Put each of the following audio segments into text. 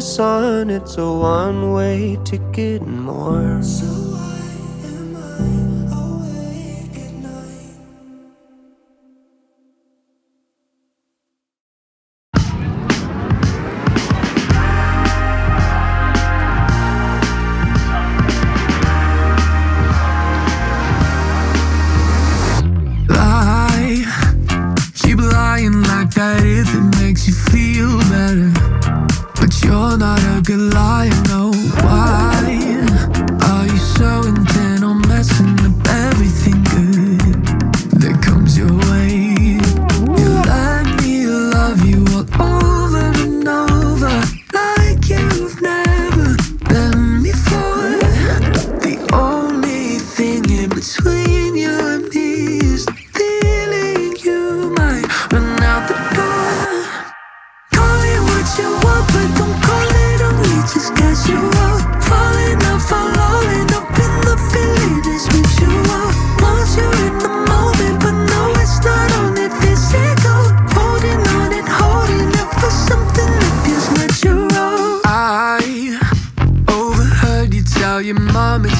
sun, it's a one way ticket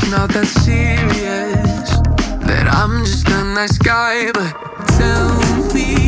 it's not that serious. That I'm just a nice guy, but tell me.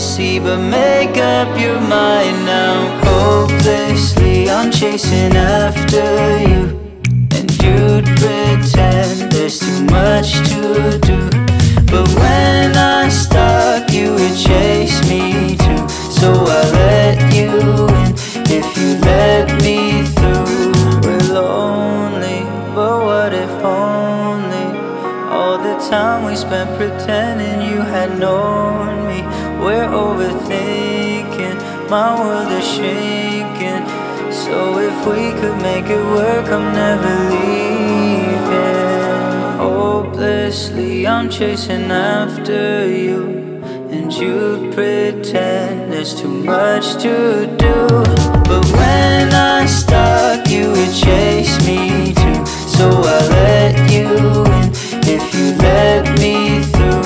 see, but make up your mind now. Hopelessly, I'm chasing after you, and you'd pretend there's too much to do. But when I stop, you would chase me too, so I let you in if you let me through. We're lonely, but what if only all the time we spent pretending you had known overthinking. My world is shaking. So if we could make it work, I'm never leaving. Hopelessly, I'm chasing after you. And you pretend there's too much to do. But when I stop, you would chase me too. So I let you in if you let me through.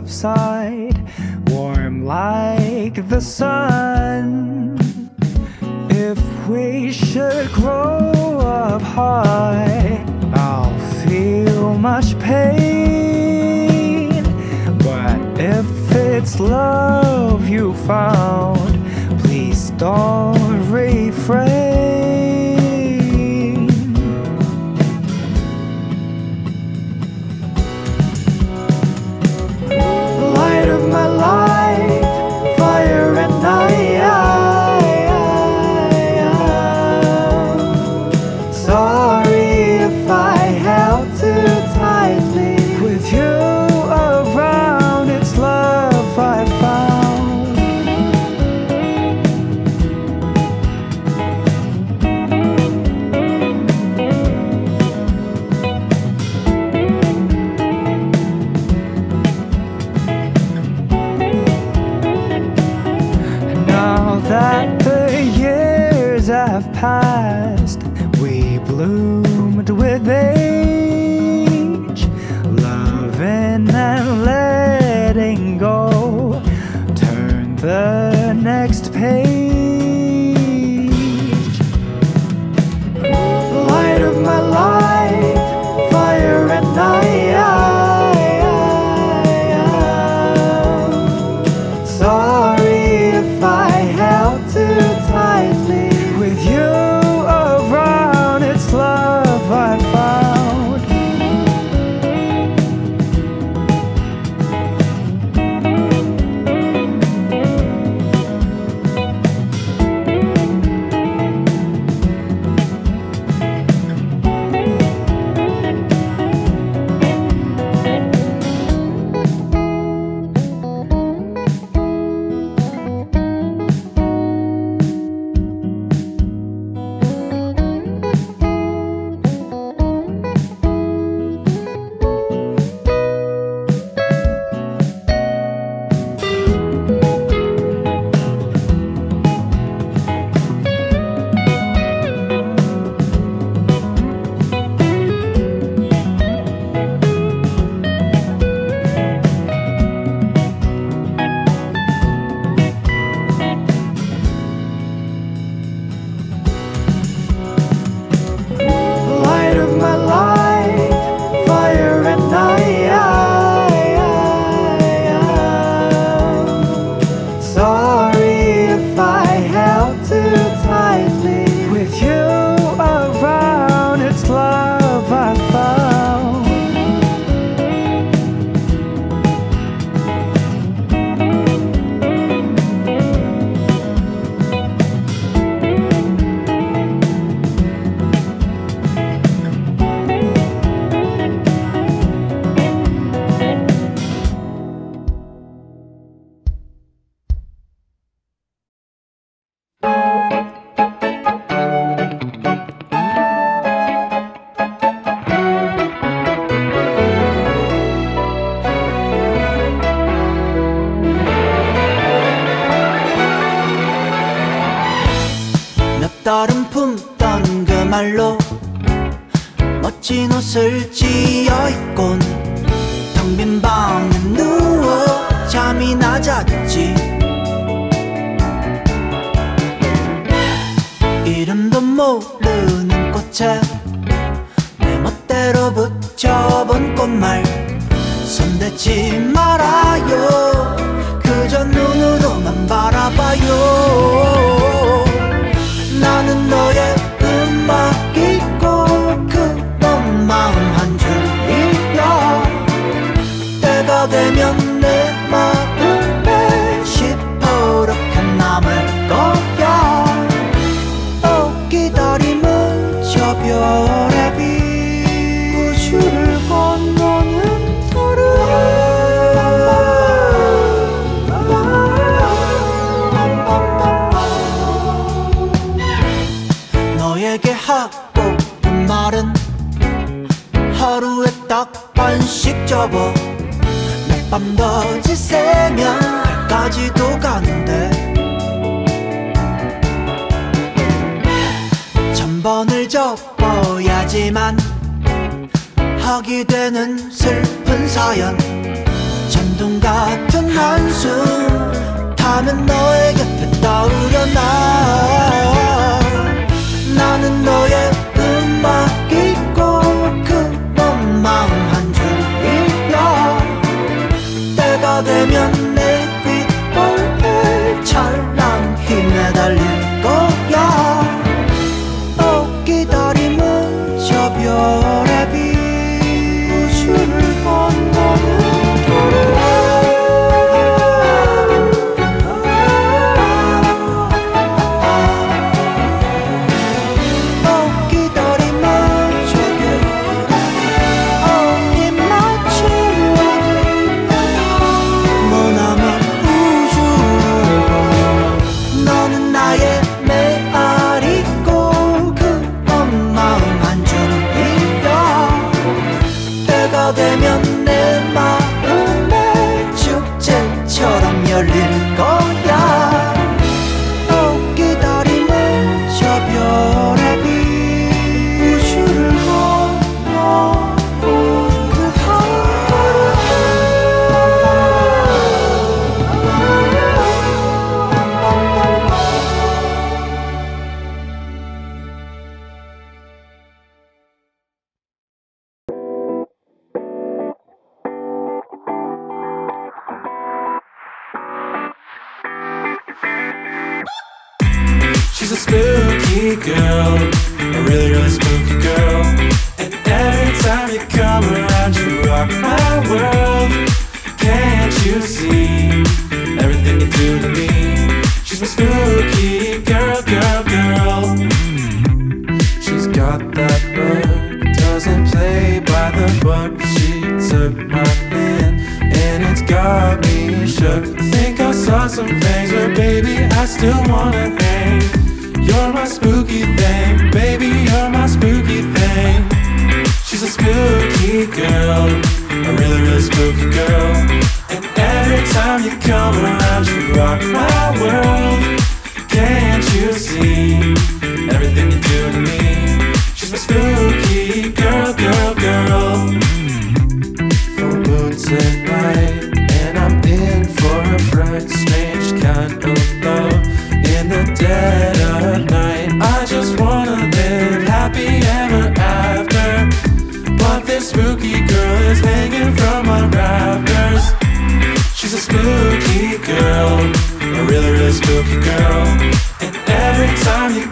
Subside, warm like the sun. If we should grow up high, I'll feel much pain. But if it's love you found, please don't refrain. 떠른 품던 그 말로 멋진 옷을 지어 입곤 텅 빈 방에 누워 잠이 낮았지. 이름도 모르는 꽃에 내 멋대로 붙여본 꽃말 손대지 말아요. 그저 눈으로만 바라봐요. 그대는 슬픈 사연. 전동 같은 한숨 타면 너의 곁에 떠오르나 night. I just wanna live happy ever after. But this spooky girl is hanging from my rafters. She's a spooky girl, a really, really spooky girl. And every time you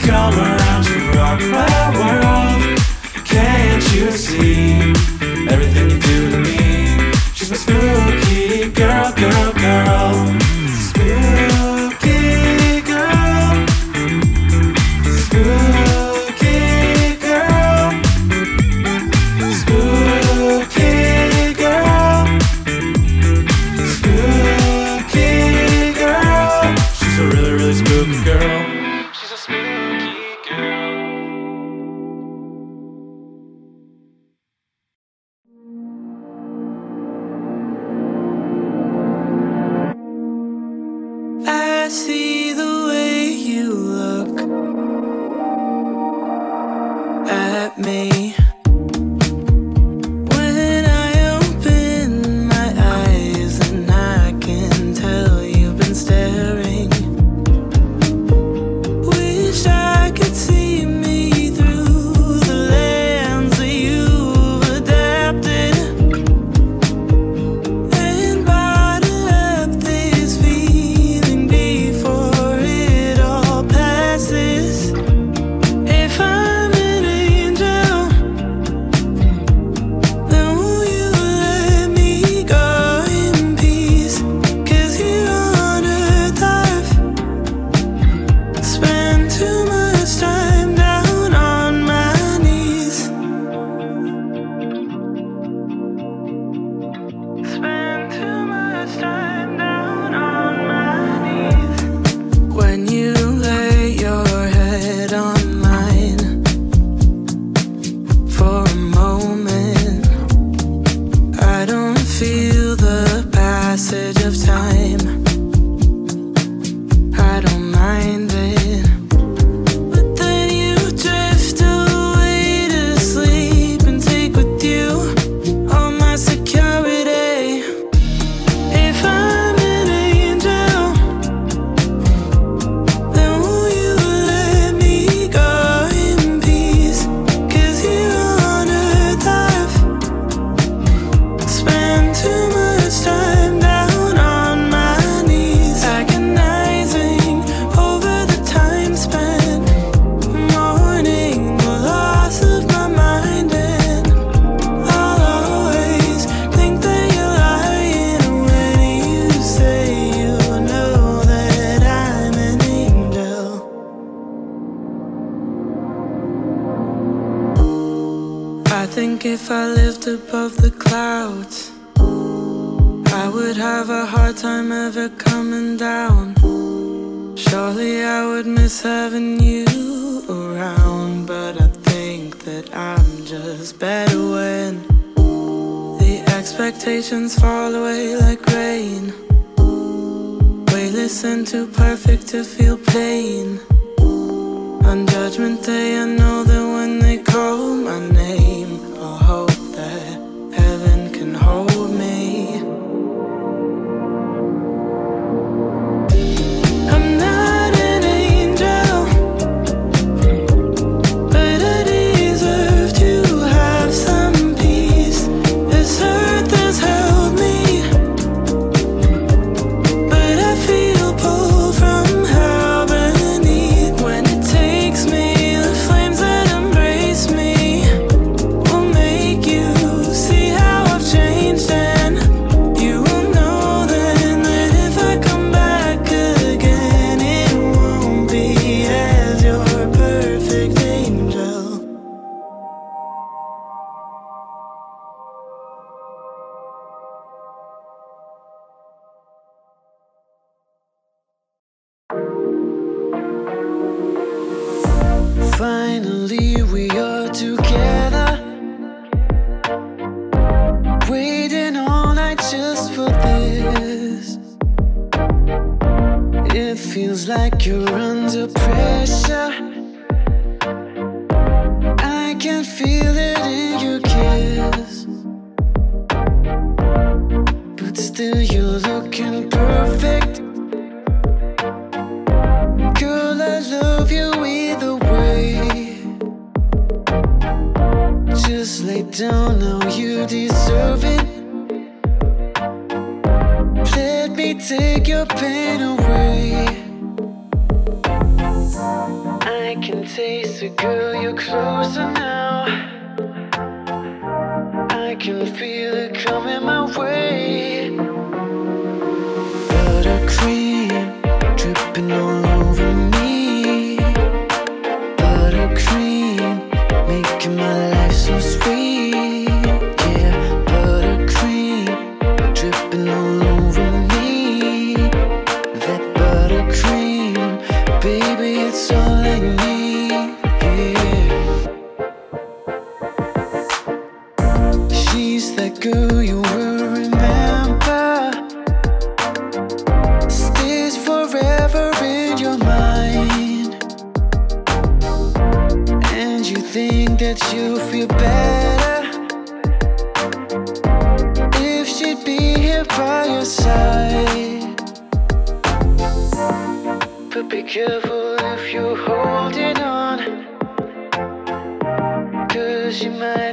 you feel better if she'd be here by your side. But be careful if you're holding on, cause you might.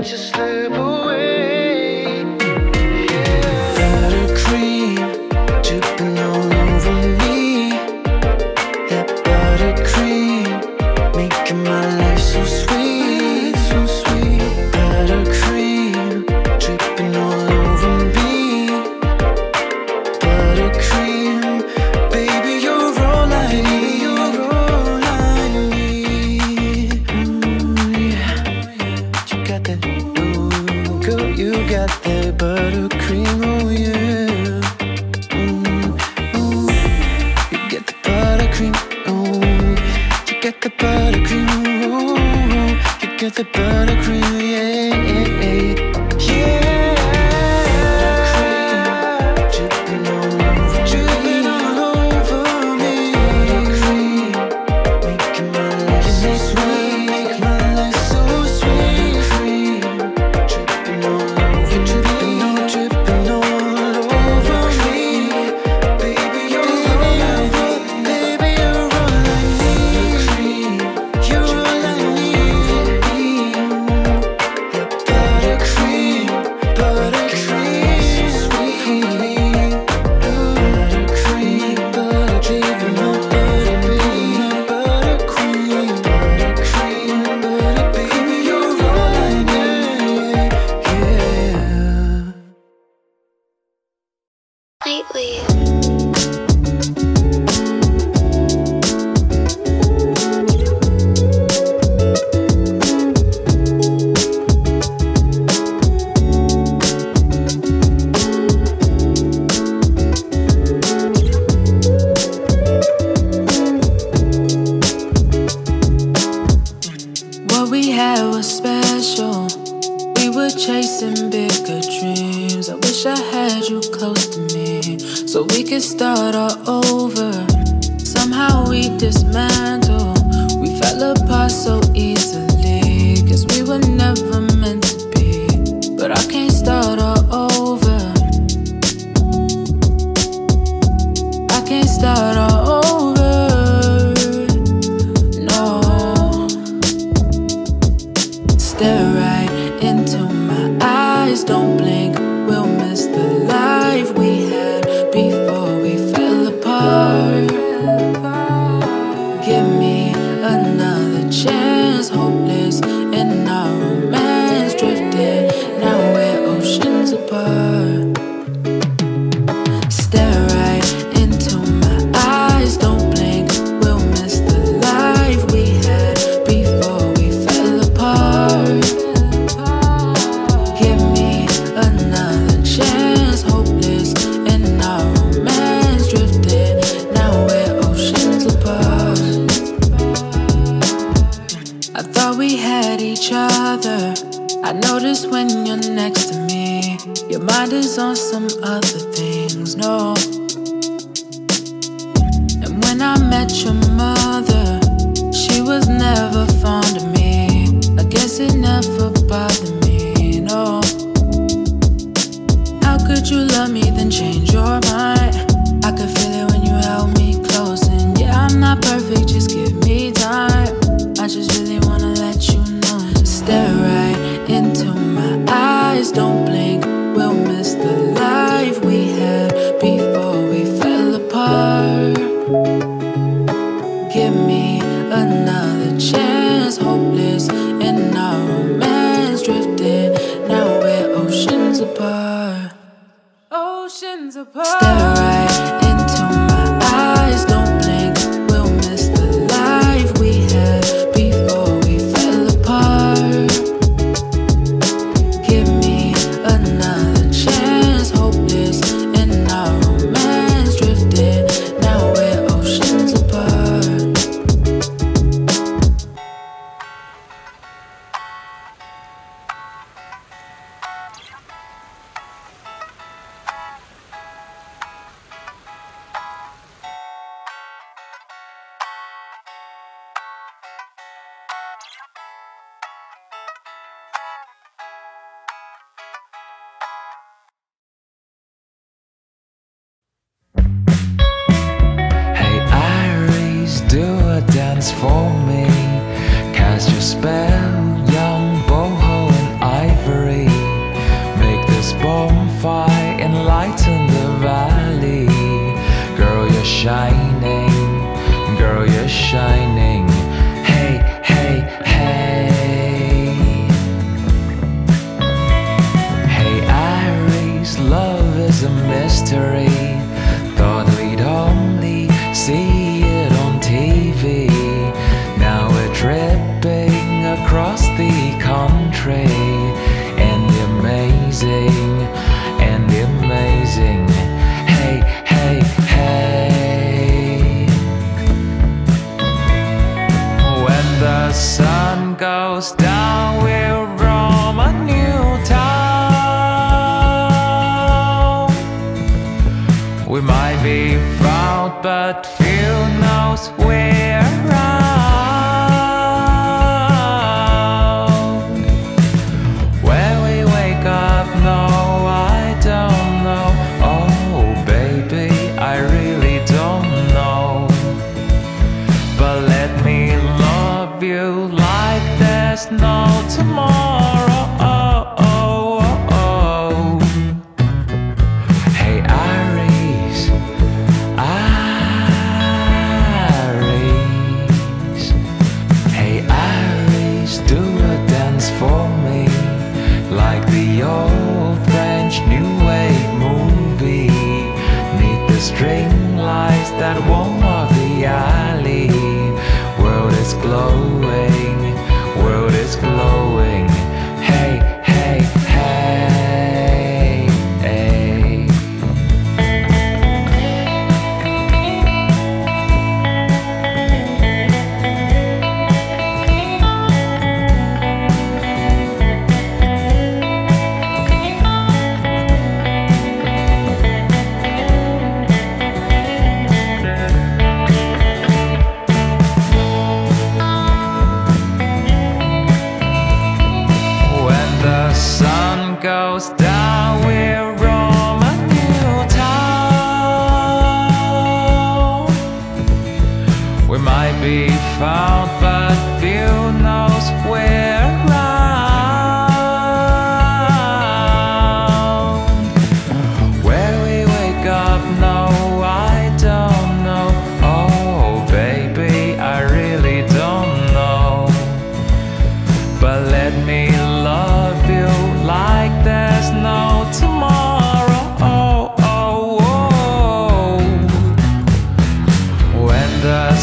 Be found, but few knows we're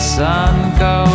sun goes